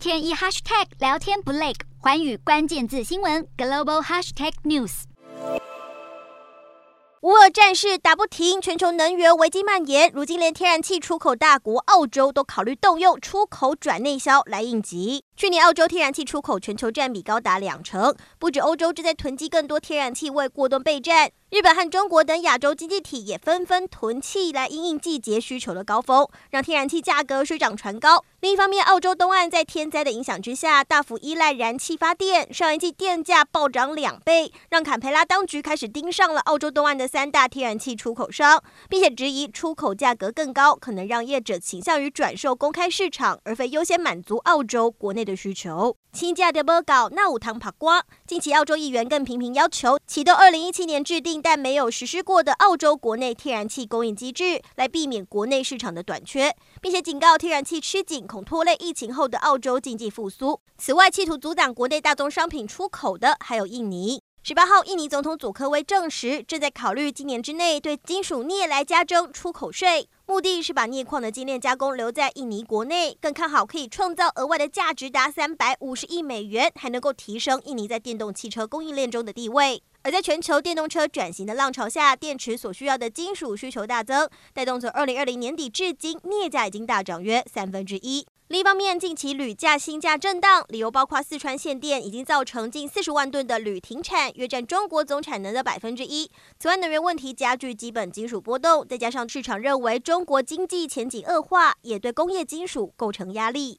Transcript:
天一 hashtag 聊天不累，寰宇关键字新闻 global hashtag news。乌俄战事打不停，全球能源危机蔓延，如今连天然气出口大国澳洲都考虑动用出口转内销来应急。去年澳洲天然气出口全球占比高达两成，不止欧洲正在囤积更多天然气为过冬备战，日本和中国等亚洲经济体也纷纷囤气来应应季节需求的高峰，让天然气价格水涨船高。另一方面，澳洲东岸在天灾的影响之下，大幅依赖燃气发电，上一季电价暴涨两倍，让坎培拉当局开始盯上了澳洲东岸的三大天然气出口商，并且质疑出口价格更高，可能让业者倾向于转售公开市场，而非优先满足澳洲国内的。需求，亲价的报告那五汤帕瓜。近期，澳洲议员更频频要求启动二零一七年制定但没有实施过的澳洲国内天然气供应机制，来避免国内市场的短缺，并且警告天然气吃紧恐拖累疫情后的澳洲经济复苏。此外，企图阻挡国内大宗商品出口的还有印尼。十八号，印尼总统佐科威证实，正在考虑今年之内对金属镍来加征出口税。目的是把镍矿的精炼加工留在印尼国内，更看好可以创造额外的价值达三百五十亿美元，还能够提升印尼在电动汽车供应链中的地位。而在全球电动车转型的浪潮下，电池所需要的金属需求大增，带动从二零二零年底至今，镍价已经大涨约三分之一。另一方面，近期铝价、锌价震荡，理由包括四川限电已经造成近四十万吨的铝停产，约占中国总产能的百分之一。此外，能源问题加剧基本金属波动，再加上市场认为中国经济前景恶化，也对工业金属构成压力。